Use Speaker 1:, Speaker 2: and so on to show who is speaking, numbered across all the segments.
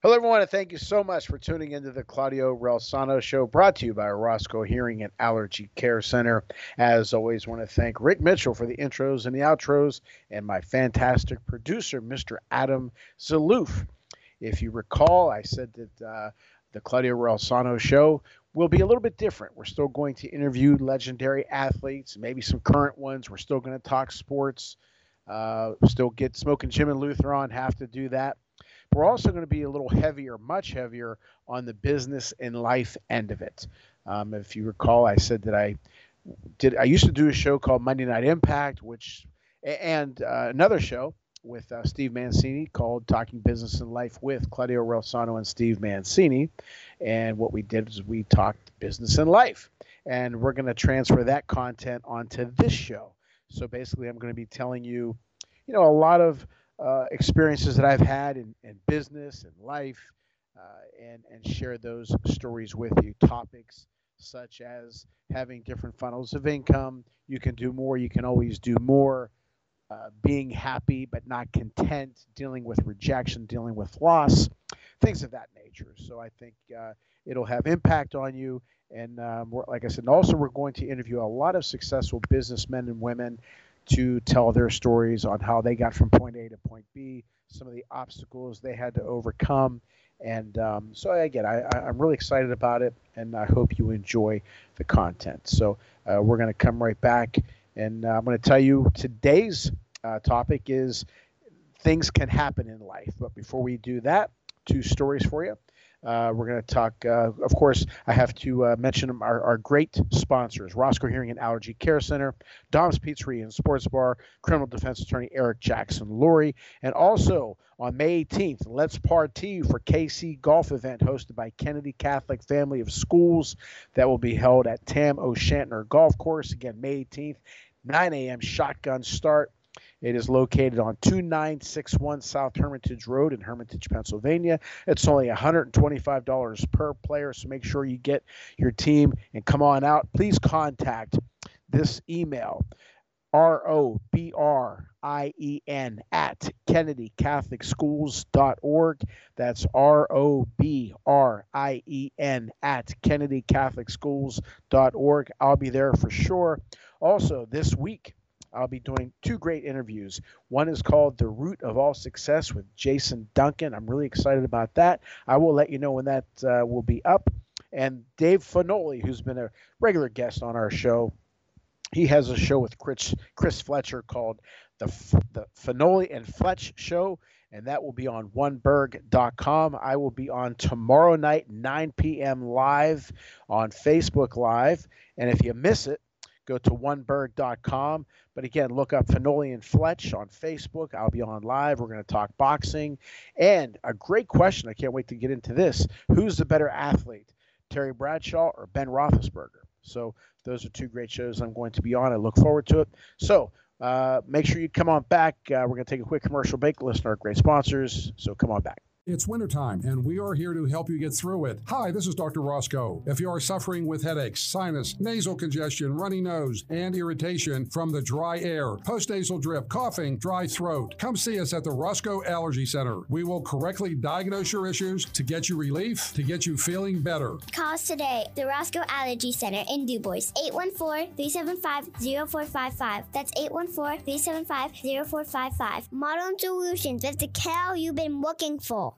Speaker 1: Hello, everyone, and thank you so much for tuning into the Claudio Relsano Show, brought to you by Roscoe Hearing and Allergy Care Center. As always, want to thank Rick Mitchell for the intros and the outros, and my fantastic producer, Mr. Adam Zaloof. If you recall, I said that uh, the Claudio Relsano Show will be a little bit different. We're still going to interview legendary athletes, maybe some current ones. We're still going to talk sports. Uh, still get Smoking Jim and Luther on, have to do that we're also going to be a little heavier, much heavier on the business and life end of it. Um, if you recall, I said that I did. I used to do a show called Monday Night Impact, which and uh, another show with uh, Steve Mancini called Talking Business and Life with Claudio Relsano and Steve Mancini. And what we did is we talked business and life. And we're going to transfer that content onto this show. So basically, I'm going to be telling you, you know, a lot of uh, experiences that I've had in, in business and life, uh, and and share those stories with you. Topics such as having different funnels of income. You can do more. You can always do more. Uh, being happy but not content, dealing with rejection, dealing with loss, things of that nature. So I think uh, it'll have impact on you. And um, like I said, also we're going to interview a lot of successful businessmen and women to tell their stories on how they got from point A to point B, some of the obstacles they had to overcome. And um, so, again, I, I'm really excited about it, and I hope you enjoy the content. So, uh, we're going to come right back, and uh, I'm going to tell you today's uh, topic is things can happen in life. But before we do that, two stories for you. Uh, we're going to talk, uh, of course, I have to uh, mention our, our, great sponsors Roscoe Hearing and Allergy Care Center, Dom's Pizzeria and Sports Bar, criminal defense attorney Eric Jackson Lurie, and also on May 18th, Let's Party for KC Golf event hosted by Kennedy Catholic Family of Schools that will be held at Tam O'Shanter Golf Course. Again, May 18th, 9 a.m. shotgun start. It is located on 2961 South Hermitage Road in Hermitage, Pennsylvania. It's only $125 per player, so make sure you get your team and come on out. Please contact this email R O B R I E N at KennedyCatholicSchools.org. That's R O B R I E N at KennedyCatholicSchools.org. I'll be there for sure. Also, this week, I'll be doing two great interviews. One is called The Root of All Success with Jason Duncan. I'm really excited about that. I will let you know when that uh, will be up. And Dave Finoli, who's been a regular guest on our show, he has a show with Chris, Chris Fletcher called the, the Finoli and Fletch Show, and that will be on oneberg.com. I will be on tomorrow night, 9 p.m. live on Facebook Live. And if you miss it, go to oneberg.com. But again, look up Finoli and Fletch on Facebook. I'll be on live. We're going to talk boxing. And a great question. I can't wait to get into this. Who's the better athlete, Terry Bradshaw or Ben Roethlisberger? So those are two great shows I'm going to be on. I look forward to it. So uh, make sure you come on back. Uh, we're going to take a quick commercial break. Listen to our great sponsors. So come on back.
Speaker 2: It's wintertime, and we are here to help you get through it. Hi, this is Dr. Roscoe. If you are suffering with headaches, sinus, nasal congestion, runny nose, and irritation from the dry air, postnasal drip, coughing, dry throat, come see us at the Roscoe Allergy Center. We will correctly diagnose your issues to get you relief, to get you feeling better.
Speaker 3: Call us today, the Roscoe Allergy Center in DuBois, 814-375-0455. That's 814-375-0455. Modern Solutions with the care you've been looking for.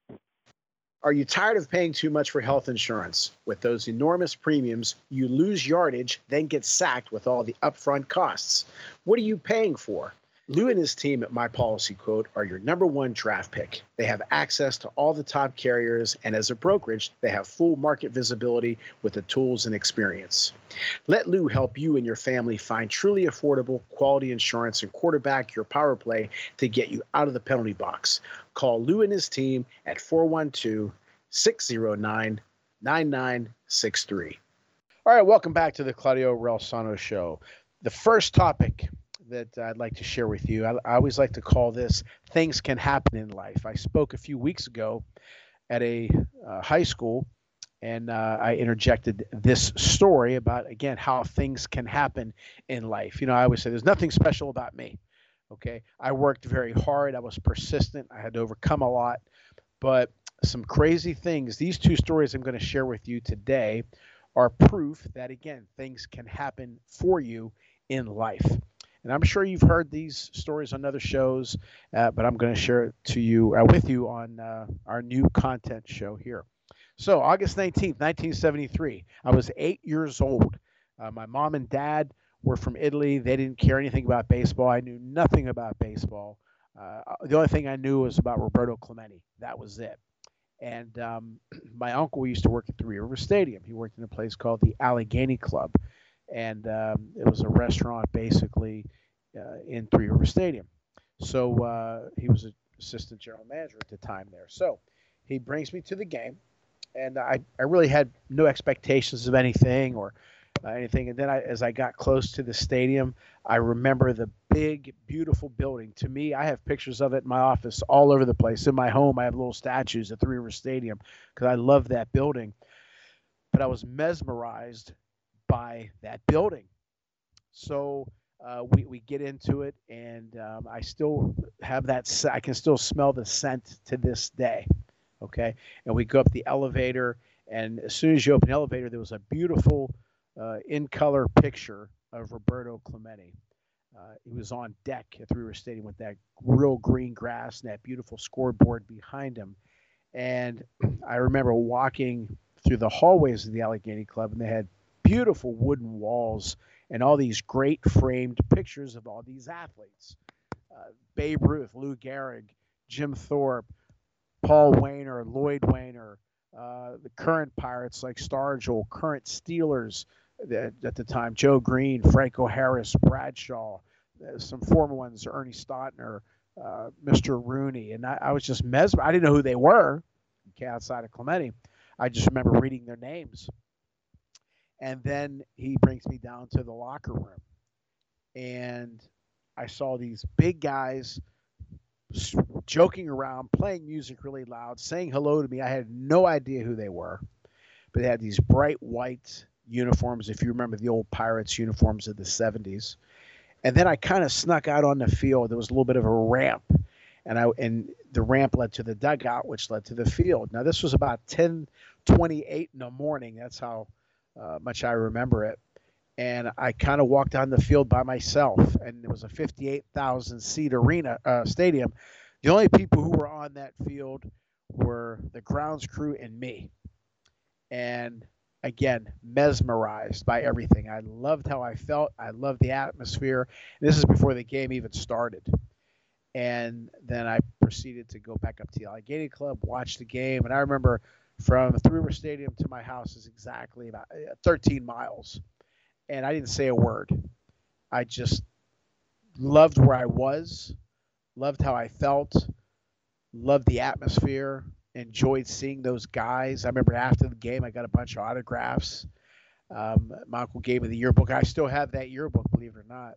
Speaker 1: Are you tired of paying too much for health insurance? With those enormous premiums, you lose yardage, then get sacked with all the upfront costs. What are you paying for? Lou and his team at My Policy Quote are your number one draft pick. They have access to all the top carriers, and as a brokerage, they have full market visibility with the tools and experience. Let Lou help you and your family find truly affordable, quality insurance and quarterback your power play to get you out of the penalty box. Call Lou and his team at 412 609 9963. All right, welcome back to the Claudio Relsano Show. The first topic that I'd like to share with you. I, I, always like to call this things can happen in life. I spoke a few weeks ago at a uh, high school and uh, I interjected this story about, again, how things can happen in life. You know, I always say there's nothing special about me. Okay. I worked very hard, I was persistent, I had to overcome a lot, but some crazy things. These two stories I'm going to share with you today are proof that, again, things can happen for you in life. And I'm sure you've heard these stories on other shows, uh, but I'm going to share it to you uh, with you on uh, our new content show here. So, August 19th, 1973, I was eight years old. Uh, my mom and dad were from Italy. They didn't care anything about baseball. I knew nothing about baseball. Uh, the only thing I knew was about Roberto Clemente. That was it. And um, my uncle used to work at Three River Stadium. He worked in a place called the Allegheny Club and um, it was a restaurant basically uh, in Three River Stadium. So uh, he was an assistant general manager at the time there. So he brings me to the game, and I, I really had no expectations of anything or uh, anything. And then I, as I got close to the stadium, I remember the big, beautiful building. To me, I have pictures of it in my office all over the place. In my home, I have little statues at Three River Stadium because I love that building. But I was mesmerized by that building. So uh, we, we get into it, and um, I still have that, I can still smell the scent to this day. Okay. And we go up the elevator, and as soon as you open the elevator, there was a beautiful uh, in color picture of Roberto Clemente. Uh, he was on deck at Three River Stadium with that real green grass and that beautiful scoreboard behind him. And I remember walking through the hallways of the Allegheny Club, and they had beautiful wooden walls and all these great framed pictures of all these athletes uh, Babe Ruth, Lou Gehrig, Jim Thorpe, Paul Waner, Lloyd Waner, uh, the current Pirates like Stargell, current Steelers at, at the time, Joe Greene, Franco Harris, Bradshaw, uh, some former ones, Ernie Stautner, uh, Mr. Rooney. And I, I was just mesmerized. I didn't know who they were okay, outside of Clemente. I just remember reading their names. And then he brings me down to the locker room. And I saw these big guys joking around, playing music really loud, saying hello to me. I had no idea who they were, but they had these bright white uniforms, if you remember the old Pirates uniforms of the 70s. And then I kind of snuck out on the field. There was a little bit of a ramp, and I and the ramp led to the dugout, which led to the field. Now this was about 10:28 in the morning. That's how uh, much I remember it. And I kind of walked down the field by myself, and it was a 58,000 seat arena uh, stadium. The only people who were on that field were the grounds crew and me. And again, mesmerized by everything. I loved how I felt. I loved the atmosphere. This is before the game even started. And then I proceeded to go back up to the Allegheny Club, watch the game. And I remember from Three River Stadium to my house is exactly about uh, 13 miles. And I didn't say a word. I just loved where I was, loved how I felt, loved the atmosphere, enjoyed seeing those guys. I remember after the game, I got a bunch of autographs. Um, my uncle gave me the yearbook. I still have that yearbook, believe it or not.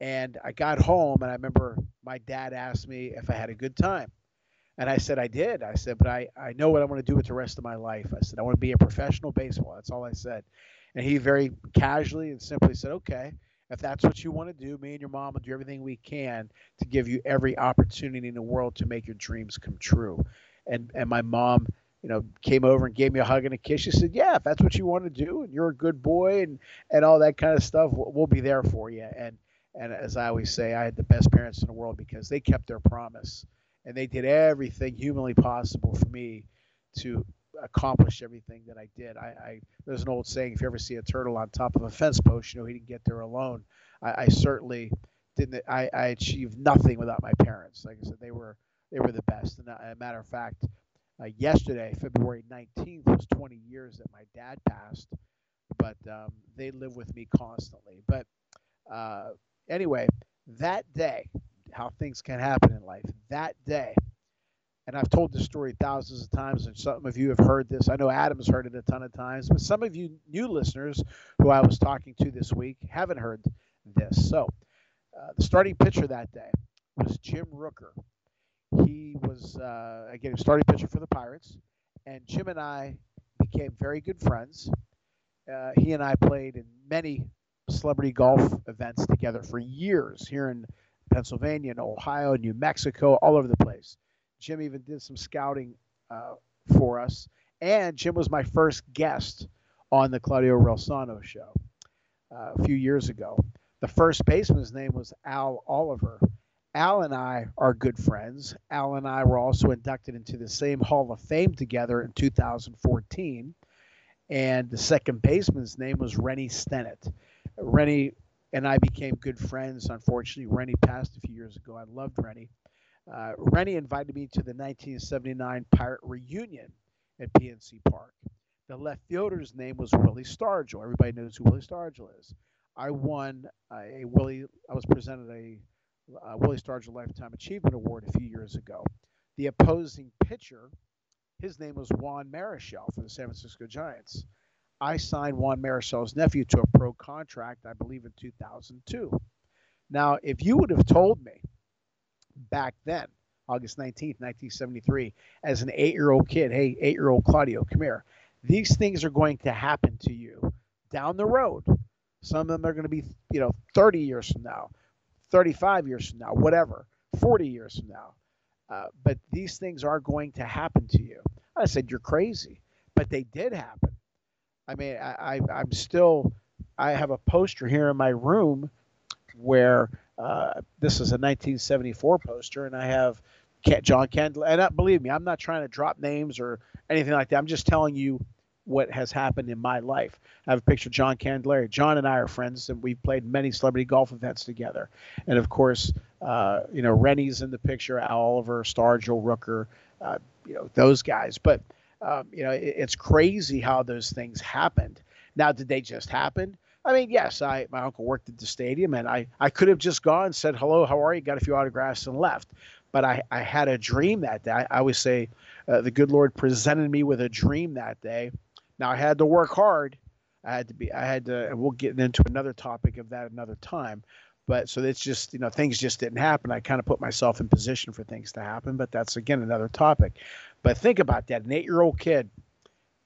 Speaker 1: And I got home, and I remember my dad asked me if I had a good time. And I said, I did. I said, but I, I know what I want to do with the rest of my life. I said, I want to be a professional baseball. That's all I said. And he very casually and simply said, okay, if that's what you want to do, me and your mom will do everything we can to give you every opportunity in the world to make your dreams come true. And and my mom, you know, came over and gave me a hug and a kiss. She said, yeah, if that's what you want to do, and you're a good boy, and and all that kind of stuff, we'll be there for you. And and as I always say, I had the best parents in the world because they kept their promise and they did everything humanly possible for me to accomplish everything that I did. I, I, there's an old saying: if you ever see a turtle on top of a fence post, you know he didn't get there alone. I, I certainly didn't. I, I achieved nothing without my parents. Like I said, they were they were the best. And a matter of fact, uh, yesterday, February 19th, was 20 years that my dad passed. But um, they live with me constantly. But uh, anyway, that day, how things can happen in life. That day, and I've told this story thousands of times, and some of you have heard this. I know Adam's heard it a ton of times, but some of you new listeners who I was talking to this week haven't heard this. So, uh, the starting pitcher that day was Jim Rooker. He was, uh, again, starting pitcher for the Pirates, and Jim and I became very good friends. Uh, he and I played in many celebrity golf events together for years here in Pennsylvania and Ohio, New Mexico, all over the place. Jim even did some scouting uh, for us. And Jim was my first guest on the Claudio Relsano show uh, a few years ago. The first baseman's name was Al Oliver. Al and I are good friends. Al and I were also inducted into the same Hall of Fame together in 2014. And the second baseman's name was Rennie Stennett. Rennie and I became good friends. Unfortunately, Rennie passed a few years ago. I loved Rennie. Uh, Rennie invited me to the 1979 Pirate reunion at PNC Park. The left fielder's name was Willie Stargell. Everybody knows who Willie Stargell is. I won a Willie. I was presented a, a Willie Stargell Lifetime Achievement Award a few years ago. The opposing pitcher, his name was Juan Marichal for the San Francisco Giants. I signed Juan Marichal's nephew to a pro contract, I believe, in 2002. Now, if you would have told me back then, August 19th, 1973, as an eight year old kid, hey, eight year old Claudio, come here. These things are going to happen to you down the road. Some of them are going to be, you know, 30 years from now, 35 years from now, whatever, 40 years from now. Uh, but these things are going to happen to you. I said, you're crazy. But they did happen. I mean, I, I, I'm still, I have a poster here in my room where uh, this is a 1974 poster, and I have John Candelaria. And uh, believe me, I'm not trying to drop names or anything like that. I'm just telling you what has happened in my life. I have a picture of John Candelaria. John and I are friends, and we've played many celebrity golf events together. And of course, uh, you know, Rennie's in the picture, Al Oliver, Stargell, Rooker, uh, you know, those guys. But um, you know, it, it's crazy how those things happened. Now, did they just happen? I mean, yes, I my uncle worked at the stadium, and I I could have just gone, said hello, how are you, got a few autographs, and left. But I I had a dream that day. I, I always say, uh, the good Lord presented me with a dream that day. Now I had to work hard. I had to be. I had to, and we'll get into another topic of that another time. But so it's just you know things just didn't happen. I kind of put myself in position for things to happen, but that's again another topic. But think about that: an eight-year-old kid,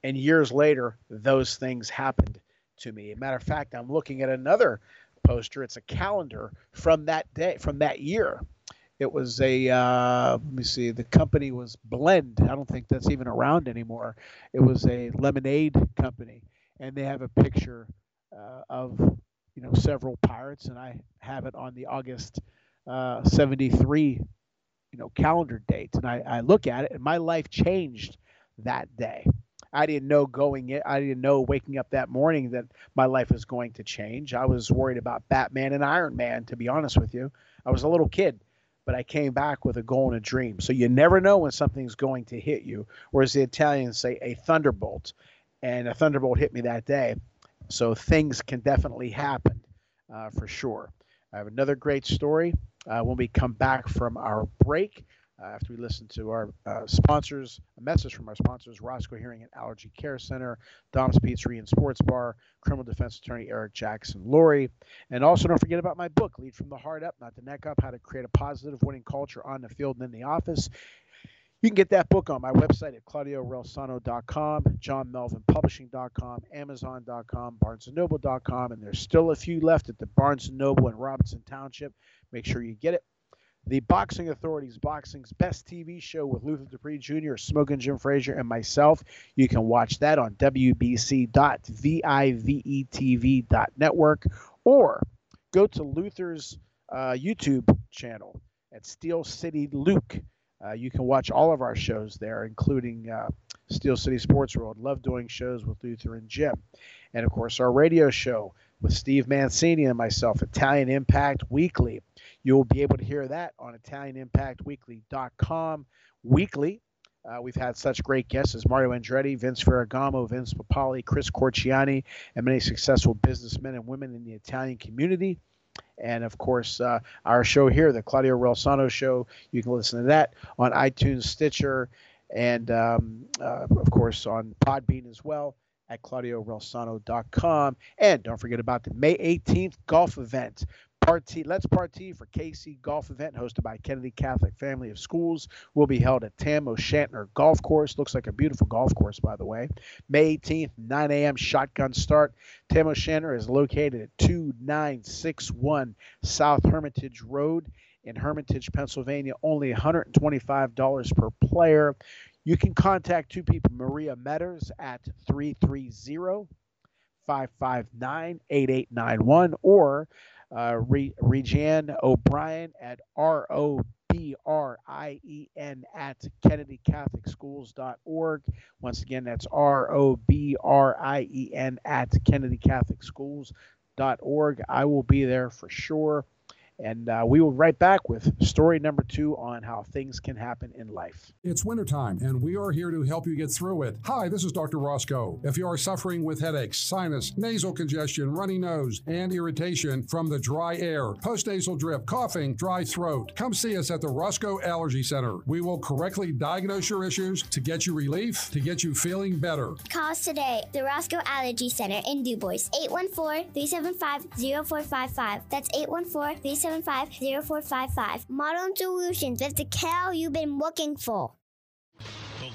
Speaker 1: and years later, those things happened to me. matter of fact, I'm looking at another poster. It's a calendar from that day, from that year. It was a uh, let me see. The company was Blend. I don't think that's even around anymore. It was a lemonade company, and they have a picture uh, of you know several pirates, and I have it on the August uh, 73 you know calendar date, and I, I look at it, and my life changed that day. I didn't know going in, I didn't know waking up that morning that my life was going to change. I was worried about Batman and Iron Man, to be honest with you. I was a little kid, but I came back with a goal and a dream. So you never know when something's going to hit you, or as the Italians say, a thunderbolt. And a thunderbolt hit me that day. So things can definitely happen uh, for sure. I have another great story uh, when we come back from our break. Uh, after we listen to our uh, sponsors, a message from our sponsors, Roscoe Hearing and Allergy Care Center, Dom's Pizzeria and Sports Bar, criminal defense attorney Eric Jackson Lurie. And also don't forget about my book, Lead from the Heart Up, Not the Neck Up, How to Create a Positive Winning Culture on the Field and in the Office. You can get that book on my website at claudiorelsano.com, johnmelvinpublishing.com, amazon.com, barnesandnoble.com, and there's still a few left at the Barnes & Noble in Robinson Township. Make sure you get it. The Boxing Authorities Boxing's Best TV Show with Luther Dupree Jr., Smoking Jim Frazier, and myself. You can watch that on wbc.vivetv.network or go to Luther's uh, YouTube channel at Steel City Luke. Uh, you can watch all of our shows there, including uh, Steel City Sports World. Love doing shows with Luther and Jim. And of course, our radio show with Steve Mancini and myself, Italian Impact Weekly. You'll be able to hear that on ItalianImpactWeekly.com weekly. Uh, we've had such great guests as Mario Andretti, Vince Ferragamo, Vince Papale, Chris Corciani, and many successful businessmen and women in the Italian community. And of course, uh, our show here, the Claudio Relsano Show, you can listen to that on iTunes, Stitcher, and um, uh, of course on Podbean as well at claudiorelsano.com. And don't forget about the May 18th golf event. Let's Party for KC Golf Event hosted by Kennedy Catholic Family of Schools will be held at Tam O'Shanter Golf Course. Looks like a beautiful golf course, by the way. May 18th, 9 a.m. shotgun start. Tam O'Shanter is located at 2961 South Hermitage Road in Hermitage, Pennsylvania. Only $125 per player. You can contact two people, Maria Metters at 330 559 8891 or uh, Regan O'Brien at R O B R I E N at KennedyCatholicSchools.org. Once again, that's R O B R I E N at KennedyCatholicSchools.org. I will be there for sure. And uh, we will right back with story number two on how things can happen in life.
Speaker 2: It's wintertime, and we are here to help you get through it. Hi, this is Dr. Roscoe. If you are suffering with headaches, sinus, nasal congestion, runny nose, and irritation from the dry air, postnasal drip, coughing, dry throat, come see us at the Roscoe Allergy Center. We will correctly diagnose your issues to get you relief, to get you feeling better.
Speaker 3: Call us today, the Roscoe Allergy Center in DuBois, 814 375 0455. That's 814 375 875 Modern Solutions that's the care you've been looking for.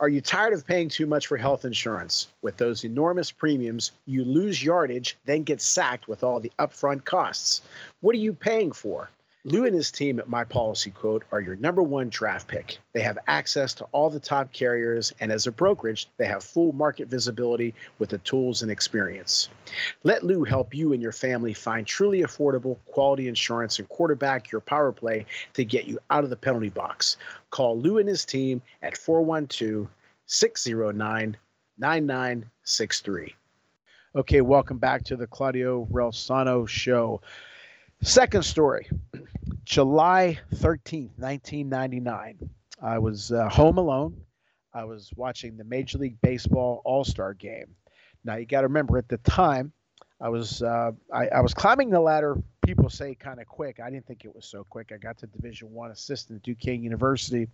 Speaker 1: Are you tired of paying too much for health insurance? With those enormous premiums, you lose yardage, then get sacked with all the upfront costs. What are you paying for? Lou and his team at My Policy Quote are your number one draft pick. They have access to all the top carriers, and as a brokerage, they have full market visibility with the tools and experience. Let Lou help you and your family find truly affordable, quality insurance and quarterback your power play to get you out of the penalty box. Call Lou and his team at 412 609 9963. Okay, welcome back to the Claudio Relsano Show. Second story July 13th, 1999. I was uh, home alone. I was watching the Major League Baseball All Star game. Now, you got to remember at the time, I was uh, I, I, was climbing the ladder. People say kind of quick. I didn't think it was so quick. I got to Division One assistant at Duquesne University,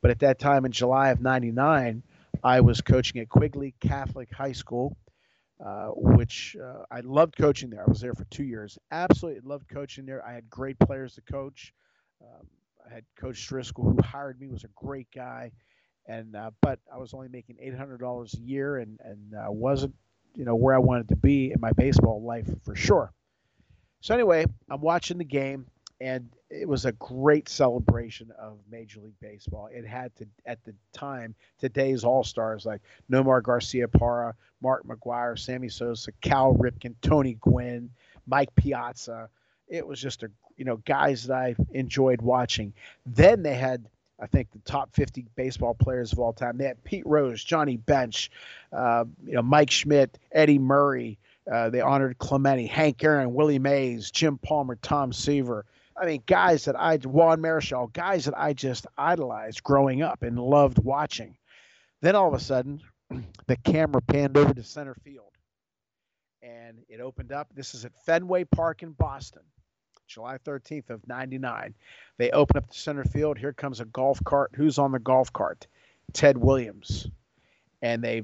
Speaker 1: but at that time in July of '99, I was coaching at Quigley Catholic High School uh, which uh, I loved coaching there. I was there for two years. Absolutely loved coaching there. I had great players to coach. Um, I had Coach Driscoll, who hired me, was a great guy, and uh, but I was only making eight hundred dollars a year, and and uh, wasn't you know where I wanted to be in my baseball life for sure. So anyway, I'm watching the game, and it was a great celebration of Major League Baseball. It had to at the time today's All Stars like Nomar Garcia Garciaparra, Mark McGwire, Sammy Sosa, Cal Ripken, Tony Gwynn, Mike Piazza. It was just a you know guys that I enjoyed watching. Then they had I think the top 50 baseball players of all time. They had Pete Rose, Johnny Bench, uh, you know Mike Schmidt, Eddie Murray. Uh, they honored Clemente, Hank Aaron, Willie Mays, Jim Palmer, Tom Seaver. I mean, guys that I, Juan Marichal, guys that I just idolized growing up and loved watching. Then all of a sudden, the camera panned over to center field and it opened up. This is at Fenway Park in Boston, July 13th of 99. They open up the center field. Here comes a golf cart. Who's on the golf cart? Ted Williams. And they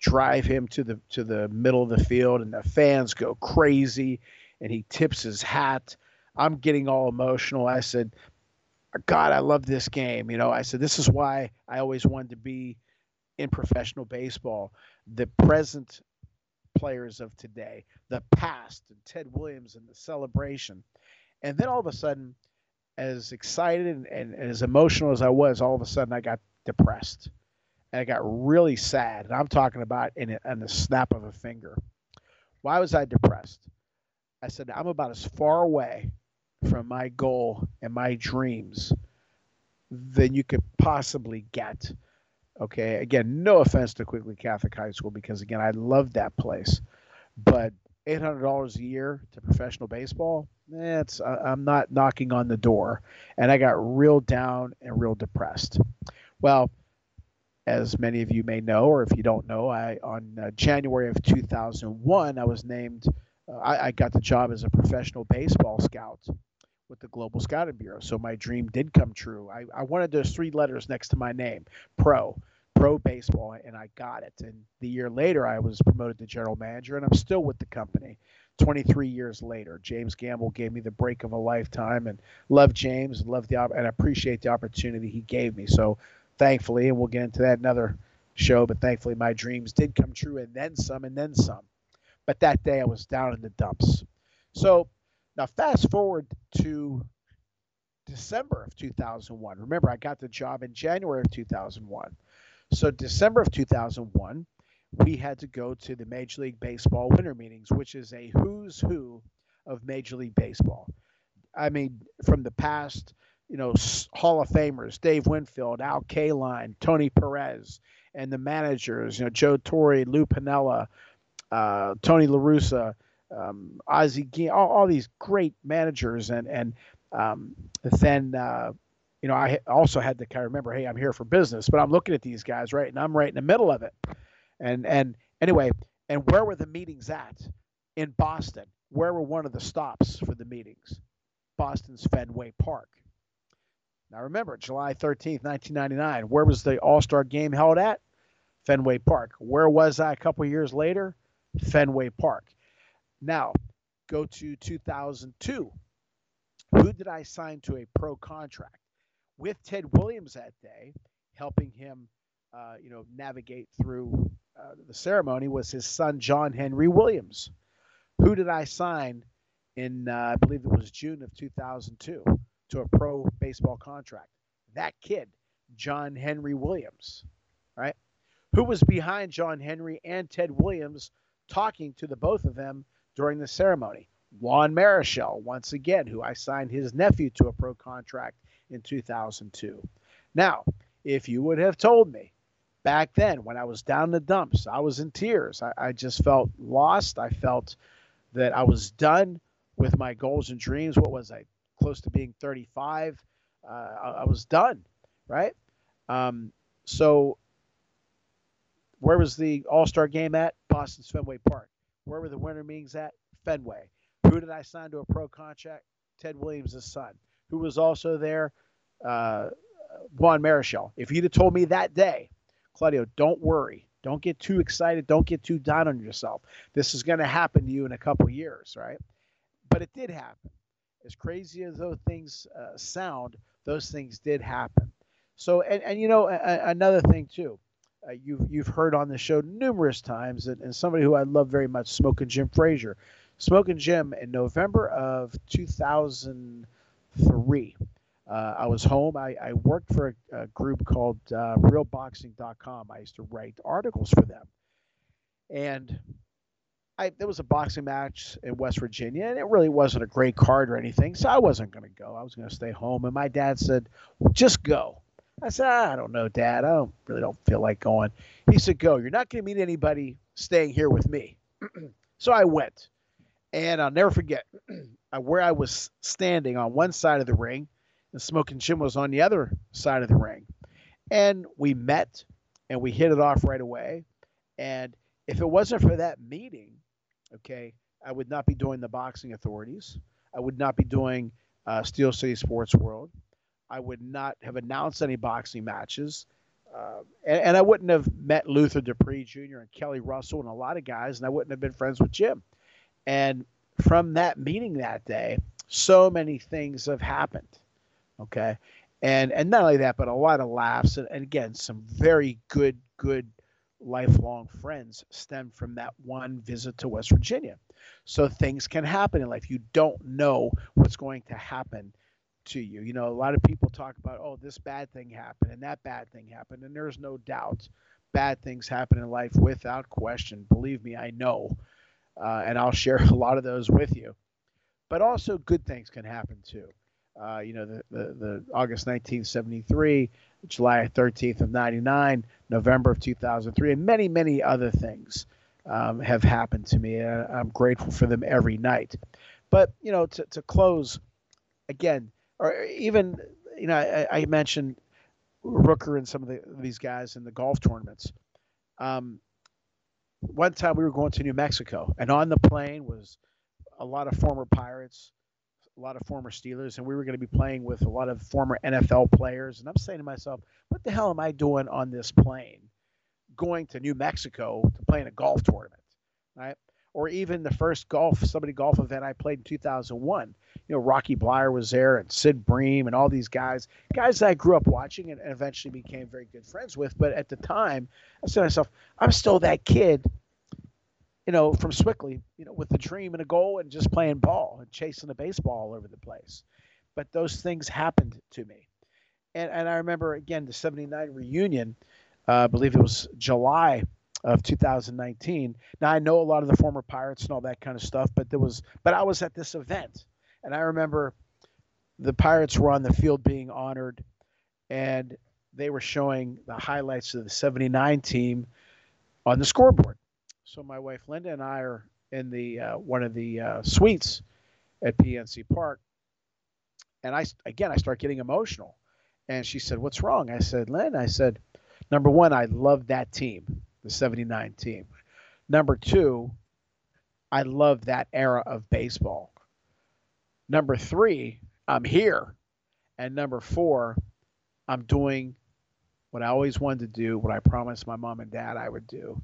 Speaker 1: drive him to the to the middle of the field and the fans go crazy and he tips his hat I'm getting all emotional. I said, God, I love this game. You know, I said, this is why I always wanted to be in professional baseball. The present players of today, the past, and Ted Williams and the celebration. And then all of a sudden, as excited and, and, as emotional as I was, all of a sudden I got depressed. And I got really sad. And I'm talking about in, a, in the snap of a finger. Why was I depressed? I said, I'm about as far away from my goal and my dreams than you could possibly get. Okay, again, no offense to Quigley Catholic High School because again, I love that place, but eight hundred dollars a year to professional baseball, that's eh, I'm not knocking on the door, and I got real down and real depressed. Well, as many of you may know, or if you don't know, I on uh, January of 2001, I was named. Uh, I, I got the job as a professional baseball scout with the Global Scouting Bureau. So my dream did come true. I, I wanted those three letters next to my name, pro, pro baseball, and I got it. And the year later, I was promoted to general manager, and I'm still with the company. 23 years later, James Gamble gave me the break of a lifetime, and love James, love the and appreciate the opportunity he gave me. So, thankfully, and we'll get into that another show, but thankfully, my dreams did come true, and then some, and then some. But that day, I was down in the dumps. So now, fast forward to December of 2001. Remember, I got the job in January of 2001. So, December of 2001, we had to go to the Major League Baseball winter meetings, which is a who's who of Major League Baseball. I mean, from the past, you know, Hall of Famers, Dave Winfield, Al Kaline, Tony Perez, and the managers, you know, Joe Torre, Lou Piniella, uh, Tony La Russa, um, Ozzie Guillen, all, all, these great managers, and and um, then uh, you know I also had to kind of remember, hey, I'm here for business, but I'm looking at these guys right, and I'm right in the middle of it, and and anyway, and where were the meetings at? In Boston. Where were one of the stops for the meetings? Boston's Fenway Park. Now remember, July 13th, 1999. Where was the All Star game held at? Fenway Park. Where was I a couple years later? Fenway Park. Now, go to 2002. Who did I sign to a pro contract? With Ted Williams that day, helping him, uh, you know, navigate through uh, the ceremony was his son John Henry Williams. Who did I sign in? Uh, I believe it was June of 2002 to a pro baseball contract. That kid, John Henry Williams, right? Who was behind John Henry and Ted Williams talking to the both of them during the ceremony. Juan Marichal, once again, who I signed his nephew to a pro contract in 2002. Now, if you would have told me back then when I was down in the dumps, I was in tears. I, I just felt lost. I felt that I was done with my goals and dreams. What was I? Close to being 35. Uh, I, I, was done, right? Um, so, where was the All Star game at? Boston's Fenway Park. Where were the winter meetings at? Fenway. Who did I sign to a pro contract? Ted Williams' son. Who was also there? Uh, Juan Marichal. If you'd have told me that day, Claudio, don't worry. Don't get too excited. Don't get too down on yourself. This is going to happen to you in a couple years, right? But it did happen. As crazy as those things uh, sound, those things did happen. So, and, and you know, a, another thing too, uh, you've you've heard on the show numerous times, and, and somebody who I love very much, Smoking Jim Frazier. Smoking Jim in November of 2003. Uh, I was home. I, I worked for a, a group called uh, RealBoxing.com. I used to write articles for them, and I, there was a boxing match in West Virginia, and it really wasn't a great card or anything, so I wasn't going to go. I was going to stay home. And my dad said, well, "Just go." I said, "I don't know, Dad. I don't really don't feel like going." He said, "Go. You're not going to meet anybody staying here with me." so I went, and I'll never forget where I was standing on one side of the ring, and Smoking Jim was on the other side of the ring, and we met, and we hit it off right away, and if it wasn't for that meeting Okay, I would not be doing the boxing authorities. I would not be doing uh, Steel City Sports World. I would not have announced any boxing matches. Uh, and, and, I wouldn't have met Luther Dupree Jr. and Kelly Russell and a lot of guys, and I wouldn't have been friends with Jim. And from that meeting that day, so many things have happened. Okay. And and not only that, but a lot of laughs and, and again, some very good, good lifelong friends stem from that one visit to West Virginia. So things can happen in life. You don't know what's going to happen to you. You know, a lot of people talk about, oh, this bad thing happened and that bad thing happened. And there's no doubt bad things happen in life without question. Believe me, I know. Uh, and I'll share a lot of those with you. But also good things can happen too. Uh, you know, the, the, the August 1973, July 13th of 99, November of 2003, and many, many other things um, have happened to me. I'm grateful for them every night. But, you know, to, to close, again, or even, you know, I, I mentioned Rooker and some of the, these guys in the golf tournaments. Um, one time we were going to New Mexico, and on the plane was a lot of former Pirates, a lot of former Steelers, and we were going to be playing with a lot of former NFL players. And I'm saying to myself, what the hell am I doing on this plane going to New Mexico to play in a golf tournament, right? Or even the first golf, somebody golf event I played in 2001. You know, Rocky Bleier was there and Sid Bream and all these guys, guys that I grew up watching and, eventually became very good friends with. But at the time, I said to myself, I'm still that kid you know, from Sewickley, you know, with a dream and a goal and just playing ball and chasing a baseball all over the place. But those things happened to me. And, and I remember, again, the 79 reunion, uh, I believe it was July of 2019. Now, I know a lot of the former Pirates and all that kind of stuff, but there was, but I was at this event. And I remember the Pirates were on the field being honored, and they were showing the highlights of the 79 team on the scoreboard. So my wife Linda and I are in the uh, one of the uh, suites at PNC Park, and I again I start getting emotional, and she said, "What's wrong?" I said, "Lynn," I said, "Number one, I love that team, the '79 team. Number two, I love that era of baseball. Number three, I'm here, and number four, I'm doing." What I always wanted to do, what I promised my mom and dad I would do,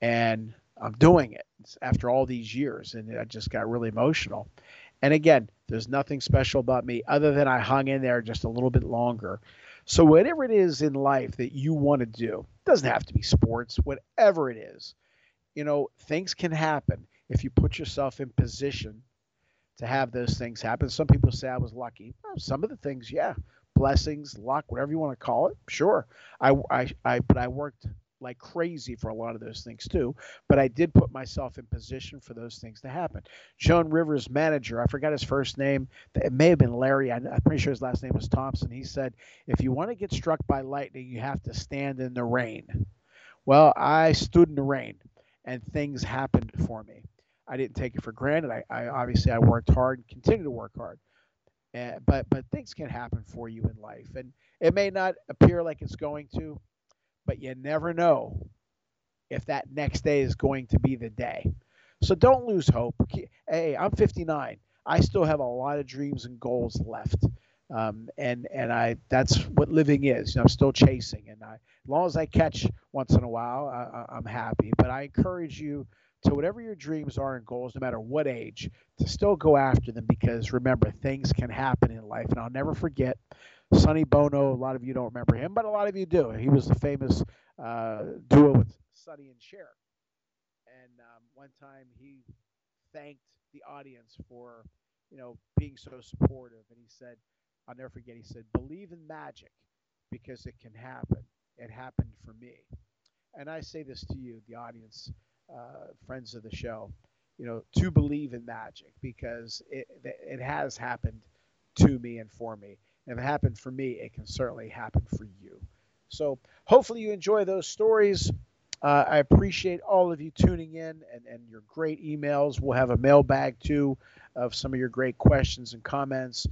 Speaker 1: and I'm doing it after all these years, and I just got really emotional. And again, there's nothing special about me other than I hung in there just a little bit longer. So whatever it is in life that you want to do, doesn't have to be sports, whatever it is, you know, things can happen if you put yourself in position to have those things happen. Some people say I was lucky. Well, some of the things, yeah, blessings, luck, whatever you want to call it, sure. I, I, I but I worked like crazy for a lot of those things too. But I did put myself in position for those things to happen. Joan Rivers' manager, I forgot his first name. It may have been Larry. I'm pretty sure his last name was Thompson. He said, if you want to get struck by lightning, you have to stand in the rain. Well, I stood in the rain and things happened for me. I didn't take it for granted. I, I obviously I worked hard and continue to work hard. Uh, but but things can happen for you in life, and it may not appear like it's going to, but you never know if that next day is going to be the day. So don't lose hope. Hey, I'm 59. I still have a lot of dreams and goals left. Um, and and I that's what living is. You know, I'm still chasing, and I, as long as I catch once in a while, I, I'm happy. But I encourage you to whatever your dreams are and goals, no matter what age, to still go after them because remember, things can happen in life. And I'll never forget Sonny Bono, a lot of you don't remember him, but a lot of you do. He was the famous uh, duo with Sonny and Cher. And um, one time he thanked the audience for you know, being so supportive. And he said, I'll never forget, he said, believe in magic because it can happen. It happened for me. And I say this to you, the audience, uh, friends of the show, you know, to believe in magic because it, it has happened to me and for me. If it happened for me, it can certainly happen for you. So hopefully you enjoy those stories. Uh, I appreciate all of you tuning in and, and your great emails. We'll have a mailbag too of some of your great questions and comments.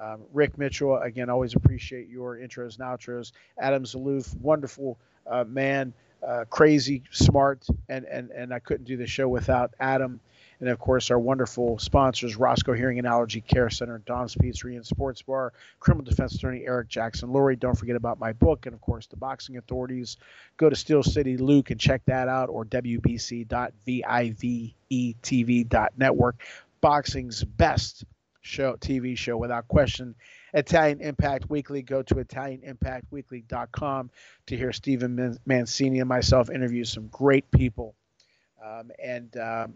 Speaker 1: Um, Rick Mitchell, again, always appreciate your intros and outros. Adam Zaloof, wonderful uh, man, uh, crazy, smart, and, and, and I couldn't do the show without Adam. And of course, our wonderful sponsors, Roscoe Hearing and Allergy Care Center, Don's Pizzeria and Sports Bar, criminal defense attorney Eric Jackson Lurie. Don't forget about my book and, of course, the boxing authorities. Go to Steel City Luke and check that out or wbc.vivetv.network. Boxing's best show, TV show without question. Italian Impact Weekly. Go to ItalianImpactWeekly.com to hear Stephen Mancini and myself interview some great people. Um, and um,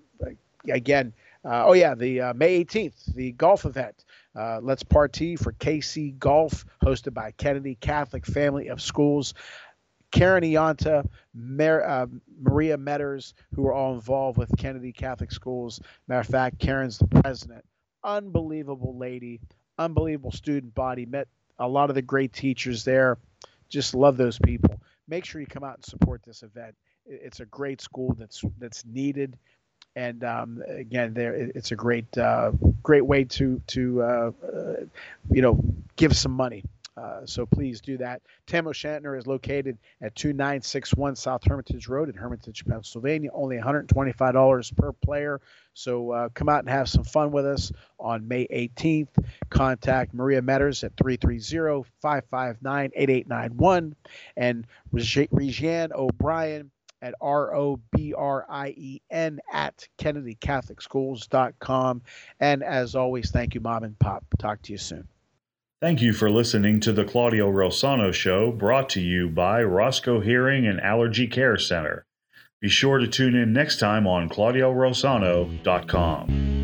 Speaker 1: again, uh, oh yeah, the uh, May 18th, the golf event. Uh, Let's Party for KC Golf, hosted by Kennedy Catholic Family of Schools. Karen Ianta, Mar- uh, Maria Metters, who are all involved with Kennedy Catholic Schools. Matter of fact, Karen's the president. Unbelievable lady, unbelievable student body. Met a lot of the great teachers there. Just love those people. Make sure you come out and support this event. It's a great school that's that's needed and um, again, there it's a great uh, great way to to uh, uh, you know give some money. Uh, so please do that. Tam O'Shanter is located at 2961 South Hermitage Road in Hermitage, Pennsylvania. Only $125 per player. So uh, come out and have some fun with us on May 18th. Contact Maria Metters at 330-559-8891 and Regiane O'Brien at R O B R I E N at KennedyCatholicSchools.com. And as always, thank you, Mom and Pop. Talk to you soon.
Speaker 4: Thank you for listening to the Claudio Rosano Show, brought to you by Roscoe Hearing and Allergy Care Center. Be sure to tune in next time on ClaudioRosano.com.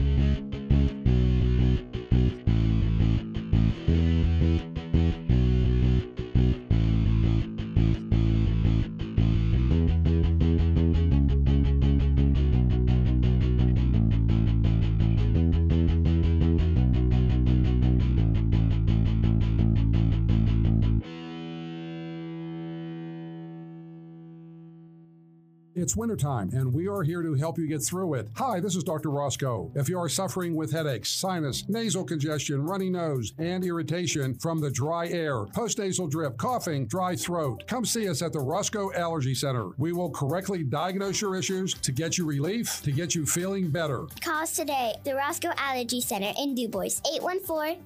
Speaker 2: It's wintertime, and we are here to help you get through it. Hi, this is Dr. Roscoe. If you are suffering with headaches, sinus, nasal congestion, runny nose, and irritation from the dry air, postnasal drip, coughing, dry throat, come see us at the Roscoe Allergy Center. We will correctly diagnose your issues to get you relief, to get you feeling better.
Speaker 3: Call us today, the Roscoe Allergy Center in DuBois,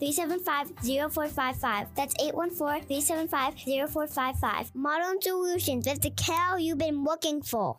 Speaker 3: 814-375-0455. That's 814-375-0455. Modern Solutions with the care you've been looking for.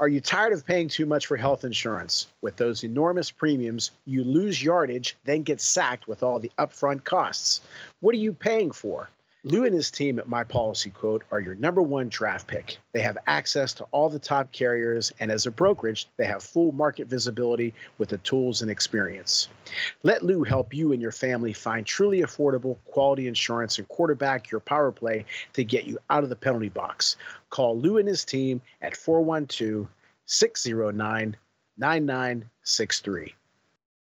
Speaker 1: Are you tired of paying too much for health insurance? With those enormous premiums, you lose yardage, then get sacked with all the upfront costs. What are you paying for? Lou and his team at My Policy Quote are your number one draft pick. They have access to all the top carriers, and as a brokerage, they have full market visibility with the tools and experience. Let Lou help you and your family find truly affordable, quality insurance and quarterback your power play to get you out of the penalty box. Call Lou and his team at 412 609 9963.